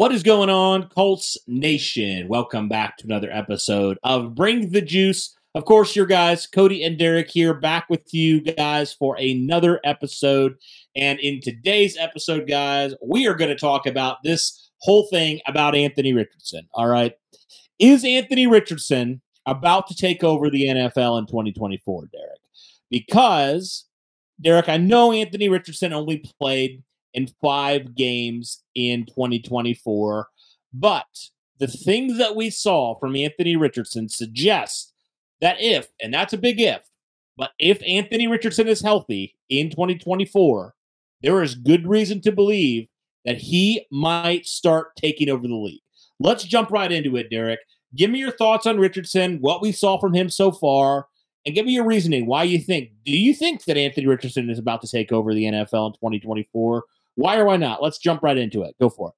What is going on, Colts Nation? Welcome back to another episode of Bring the Juice. Of course, your guys, Cody and Derek here, back with you guys for another episode. And in today's episode, guys, we are going to talk about this whole thing about Anthony Richardson. All right. Is Anthony Richardson about to take over the NFL in 2024, Derek? Because, Derek, I know Anthony Richardson only played in five games in 2024. But the things that we saw from Anthony Richardson suggest that if, and that's a big if, but if Anthony Richardson is healthy in 2024, there is good reason to believe that he might start taking over the league. Let's jump right into it, Derek. Give me your thoughts on Richardson, what we saw from him so far, and give me your reasoning why you think. Do you think that Anthony Richardson is about to take over the NFL in 2024? Why or why not? Let's jump right into it. Go for it.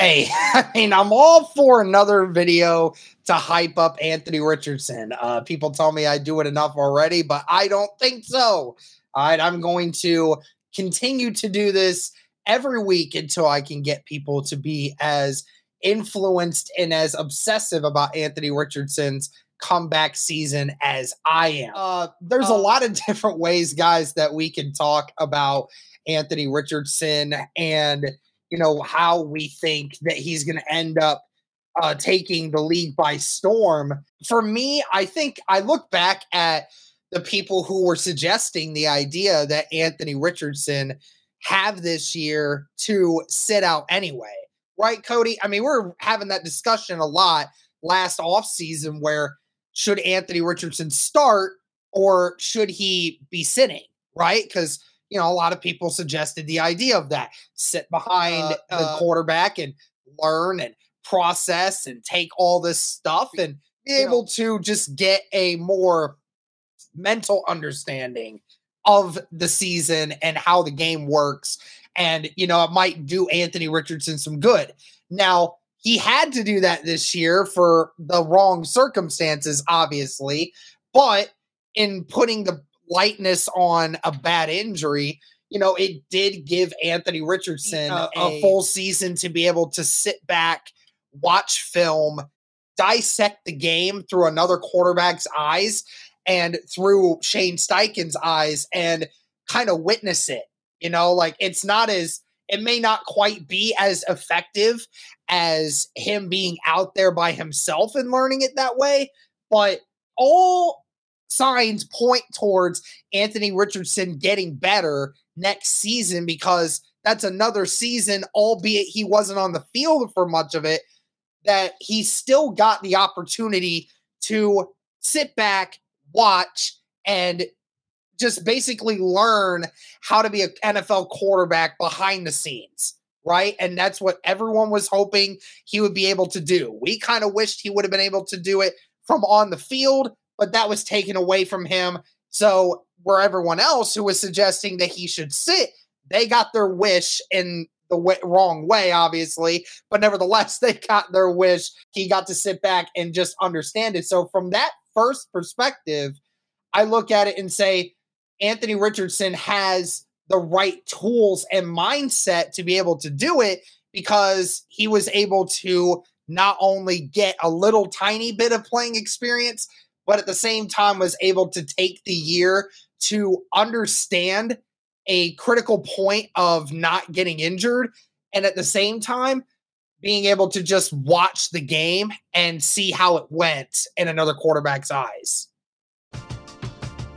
Hey, I mean, I'm all for another video to hype up Anthony Richardson. Uh, people tell me I do it enough already, but I don't think so. All right, I'm going to continue to do this every week until I can get people to be as influenced and as obsessive about Anthony Richardson's comeback season as I am. Uh, there's uh, a lot of different ways, guys, that we can talk about Anthony Richardson and you know how we think that he's going to end up uh, taking the league by storm. For me, I think I look back at the people who were suggesting the idea that Anthony Richardson have this year to sit out anyway. Right, Cody? I mean, we're having that discussion a lot last offseason where should Anthony Richardson start or should he be sitting, right? Because you know, a lot of people suggested the idea of that sit behind uh, the uh, quarterback and learn and process and take all this stuff and be able know, to just get a more mental understanding of the season and how the game works. And, you know, it might do Anthony Richardson some good. Now, he had to do that this year for the wrong circumstances, obviously. But in putting the lightness on a bad injury, you know, it did give Anthony Richardson a, a full season to be able to sit back, watch film, dissect the game through another quarterback's eyes and through Shane Steichen's eyes and kind of witness it. You know, like it's not as it may not quite be as effective as him being out there by himself and learning it that way, but all signs point towards Anthony Richardson getting better next season because that's another season, albeit he wasn't on the field for much of it, that he still got the opportunity to sit back, watch, and just basically learn how to be an NFL quarterback behind the scenes. Right. And that's what everyone was hoping he would be able to do. We kind of wished he would have been able to do it from on the field, but that was taken away from him. So where everyone else who was suggesting that he should sit, they got their wish in the wrong way, obviously, but nevertheless, they got their wish. He got to sit back and just understand it. So from that first perspective, I look at it and say, Anthony Richardson has the right tools and mindset to be able to do it because he was able to not only get a little tiny bit of playing experience, but at the same time was able to take the year to understand a critical point of not getting injured and at the same time being able to just watch the game and see how it went in another quarterback's eyes.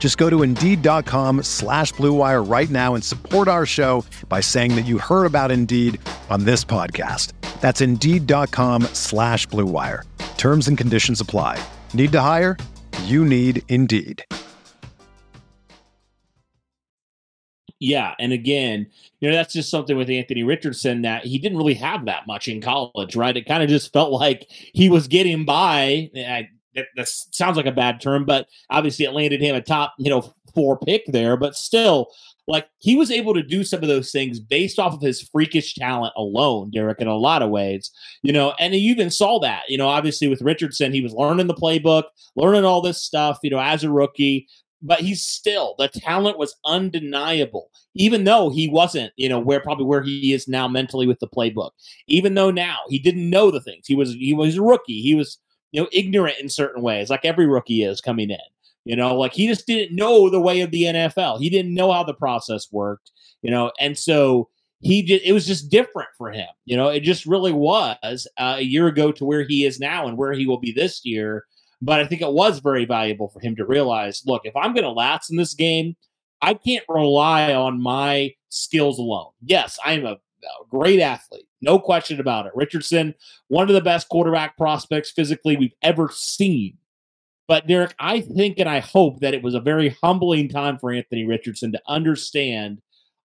Just go to Indeed.com slash BlueWire right now and support our show by saying that you heard about Indeed on this podcast. That's Indeed.com slash BlueWire. Terms and conditions apply. Need to hire? You need Indeed. Yeah, and again, you know that's just something with Anthony Richardson that he didn't really have that much in college, right? It kind of just felt like he was getting by. I, that, that, sounds like a bad term, but obviously it landed him a top, you know, four pick there. But still, like he was able to do some of those things based off of his freakish talent alone, Derek, in a lot of ways, you know. And you even saw that, you know, obviously with Richardson, he was learning the playbook, learning all this stuff, you know, as a rookie but he's still the talent was undeniable even though he wasn't you know where probably where he is now mentally with the playbook even though now he didn't know the things he was he was a rookie he was you know ignorant in certain ways like every rookie is coming in. You know like he just didn't know the way of the NFL he didn't know how the process worked you know and so he did it was just different for him. You know it just really was uh, a year ago to where he is now and where he will be this year. But I think it was very valuable for him to realize look, if I'm going to last in this game, I can't rely on my skills alone. Yes, I am a, a great athlete, no question about it. Richardson, one of the best quarterback prospects physically we've ever seen. But Derek, I think and I hope that it was a very humbling time for Anthony Richardson to understand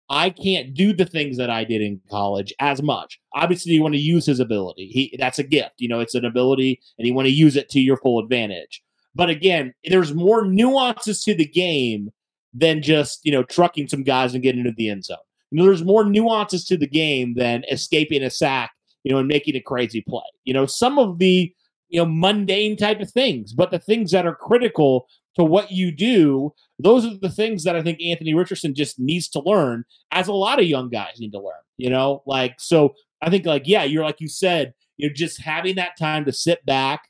I can't do the things that I did in college as much. Obviously, you want to use his ability. He that's a gift. You know, it's an ability, and you want to use it to your full advantage. But again, there's more nuances to the game than just you know trucking some guys and getting into the end zone. You know, there's more nuances to the game than escaping a sack, you know, and making a crazy play. You know, some of the you know mundane type of things, but the things that are critical to what you do those are the things that I think Anthony Richardson just needs to learn, as a lot of young guys need to learn. You know, like so. I think like yeah, you're like you said, you're just having that time to sit back,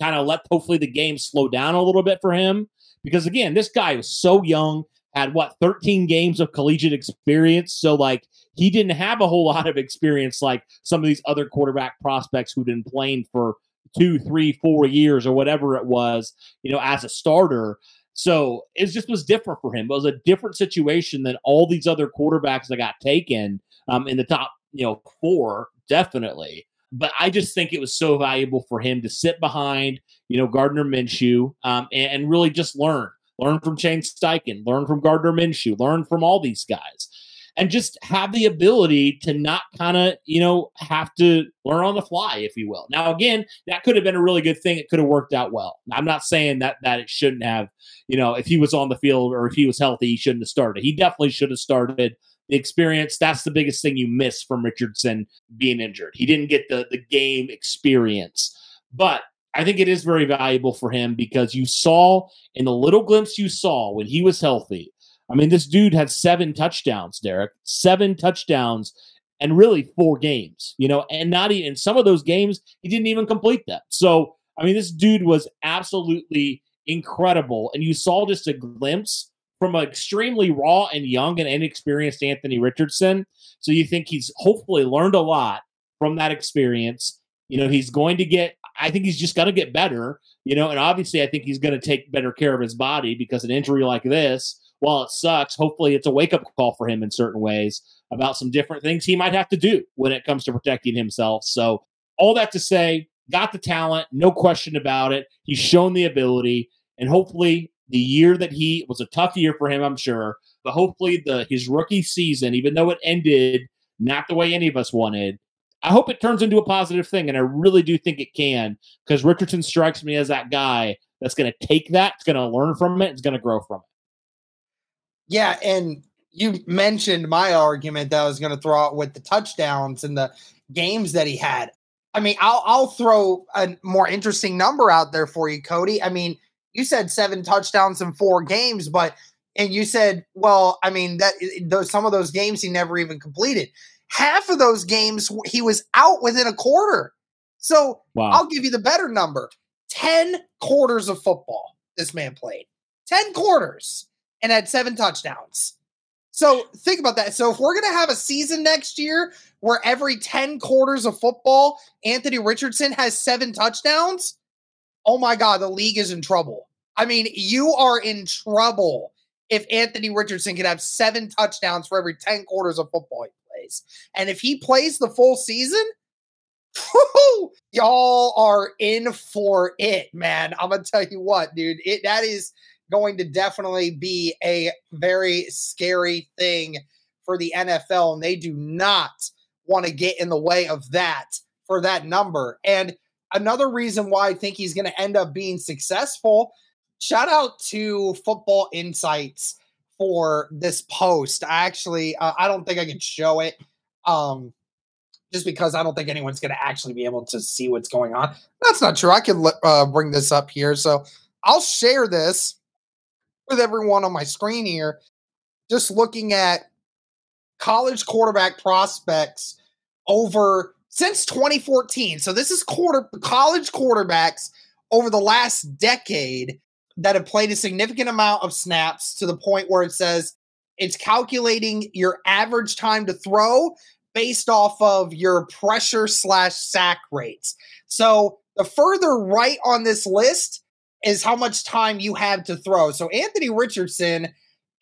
kind of let hopefully the game slow down a little bit for him because again, this guy is so young, had what 13 games of collegiate experience, so like he didn't have a whole lot of experience like some of these other quarterback prospects who'd been playing for two, three, four years or whatever it was, you know, as a starter. So it just was different for him. It was a different situation than all these other quarterbacks that got taken um, in the top, you know, four, definitely. But I just think it was so valuable for him to sit behind, you know, Gardner Minshew um, and, and really just learn. Learn from Shane Steichen, learn from Gardner Minshew, learn from all these guys and just have the ability to not kind of, you know, have to learn on the fly, if you will. Now, again, that could have been a really good thing. It could have worked out well. I'm not saying that that it shouldn't have, you know, if he was on the field or if he was healthy, he shouldn't have started. He definitely should have started. The experience, that's the biggest thing you miss from Richardson being injured. He didn't get the the game experience. But I think it is very valuable for him because you saw in the little glimpse you saw when he was healthy I mean, this dude had seven touchdowns, Derek, seven touchdowns and really four games, you know, and not even in some of those games, he didn't even complete that. So, I mean, this dude was absolutely incredible. And you saw just a glimpse from an extremely raw and young and inexperienced Anthony Richardson. So you think he's hopefully learned a lot from that experience. You know, he's going to get, I think he's just going to get better, you know, and obviously I think he's going to take better care of his body because an injury like this, while it sucks, hopefully it's a wake up call for him in certain ways about some different things he might have to do when it comes to protecting himself. So, all that to say, got the talent, no question about it. He's shown the ability, and hopefully the year that he was a tough year for him, I'm sure, but hopefully the his rookie season, even though it ended not the way any of us wanted, I hope it turns into a positive thing, and I really do think it can because Richardson strikes me as that guy that's going to take that, it's going to learn from it, it's going to grow from it. Yeah, and you mentioned my argument that I was going to throw out with the touchdowns and the games that he had. I mean, I'll I'll throw a more interesting number out there for you, Cody. I mean, you said seven touchdowns in four games, but and you said, well, I mean that those some of those games he never even completed. Half of those games he was out within a quarter. So wow. I'll give you the better number: ten quarters of football. This man played ten quarters and had seven touchdowns. So think about that. So if we're going to have a season next year where every 10 quarters of football, Anthony Richardson has seven touchdowns, oh my God, the league is in trouble. I mean, you are in trouble if Anthony Richardson can have seven touchdowns for every 10 quarters of football he And if he plays the full season, y'all are in for it, man. I'm to tell you what, dude, it that is going to definitely be a very scary thing for the NFL. And they do not want to get in the way of that for that number. And another reason why I think he's going to end up being successful. Shout out to Football Insights for this post. I actually, uh, I don't think I can show it. Um, just because I don't think anyone's going to actually be able to see what's going on. That's not true. I can uh, bring this up here. So I'll share this with everyone on my screen here, just looking at college quarterback prospects over since 2014. So this is quarter college quarterbacks over the last decade that have played a significant amount of snaps to the point where it says it's calculating your average time to throw based off of your pressure slash sack rates. So the further right on this list is how much time you have to throw. So Anthony Richardson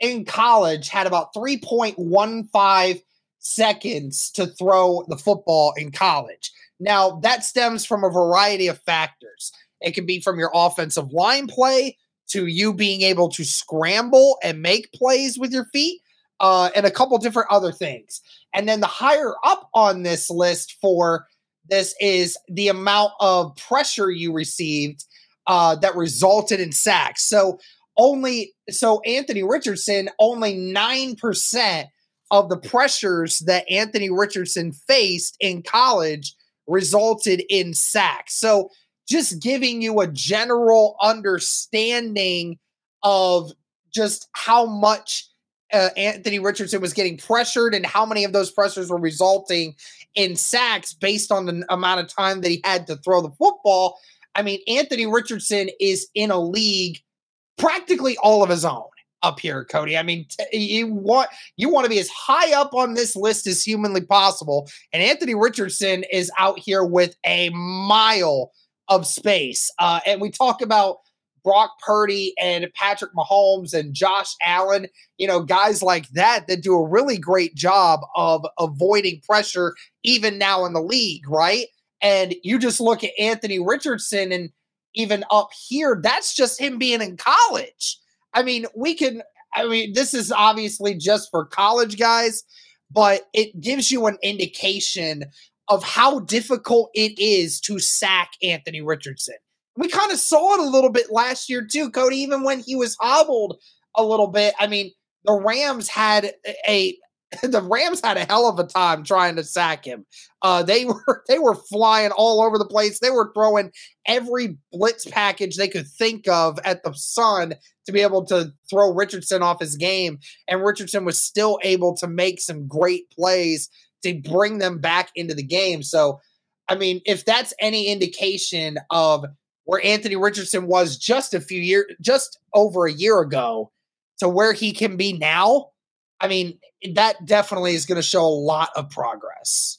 in college had about 3.15 seconds to throw the football in college. Now, that stems from a variety of factors. It can be from your offensive line play to you being able to scramble and make plays with your feet, uh, and a couple different other things. And then the higher up on this list for this is the amount of pressure you received uh, that resulted in sacks. So only so Anthony Richardson only nine percent of the pressures that Anthony Richardson faced in college resulted in sacks. So just giving you a general understanding of just how much uh, Anthony Richardson was getting pressured and how many of those pressures were resulting in sacks based on the amount of time that he had to throw the football. I mean, Anthony Richardson is in a league practically all of his own up here, Cody. I mean, t- you want you want to be as high up on this list as humanly possible, and Anthony Richardson is out here with a mile of space. Uh, and we talk about Brock Purdy and Patrick Mahomes and Josh Allen, you know, guys like that that do a really great job of avoiding pressure even now in the league, right? And you just look at Anthony Richardson and even up here, that's just him being in college. I mean, we can, I mean, this is obviously just for college guys, but it gives you an indication of how difficult it is to sack Anthony Richardson. We kind of saw it a little bit last year, too, Cody, even when he was hobbled a little bit. I mean, the Rams had a the Rams had a hell of a time trying to sack him. Uh, they were they were flying all over the place. They were throwing every blitz package they could think of at the Sun to be able to throw Richardson off his game, and Richardson was still able to make some great plays to bring them back into the game. So, I mean, if that's any indication of where Anthony Richardson was just a few years, just over a year ago, to where he can be now I mean, that definitely is going to show a lot of progress.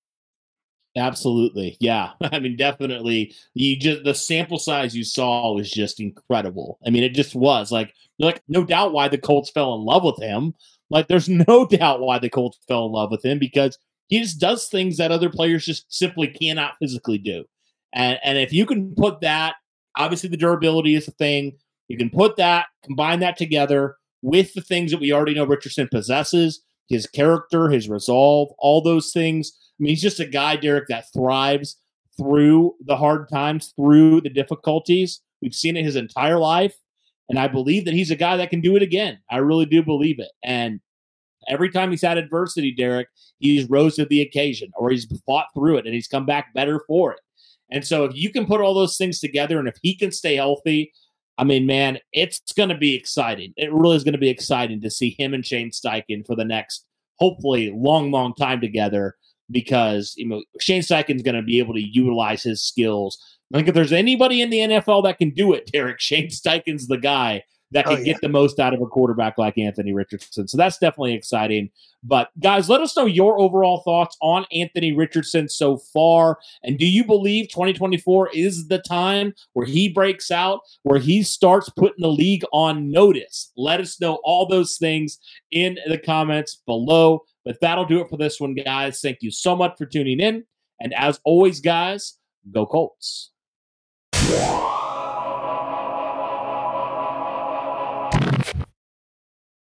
Absolutely. Yeah. I mean, definitely. You just, the sample size you saw was just incredible. I mean, it just was like, like, no doubt why the Colts fell in love with him. Like, there's no doubt why the Colts fell in love with him because he just does things that other players just simply cannot physically do. And, and if you can put that, obviously the durability is a thing. You can put that, combine that together with the things that we already know Richardson possesses his character, his resolve, all those things mean, he's just a guy, Derek, that thrives through the hard times, through the difficulties. We've seen it his entire life. And I believe that he's a guy that can do it again. I really do believe it. And every time he's had adversity, Derek, he's rose to the occasion or he's fought through it and he's come back better for it. And so if you can put all those things together and if he can stay healthy, I mean, man, it's going to be exciting. It really is going to be exciting to see him and Shane Steichen for the next, hopefully, long, long time together because you know Shane Steichen's going to be able to utilize his skills. I think if there's anybody in the NFL that can do it, Derek Shane Steichen's the guy that can oh, yeah. get the most out of a quarterback like Anthony Richardson. So that's definitely exciting. But guys, let us know your overall thoughts on Anthony Richardson so far. And do you believe 2024 is the time where he breaks out, where he starts putting the league on notice? Let us know all those things in the comments below. But that'll do it for this one, guys. Thank you so much for tuning in. And as always, guys, go Colts.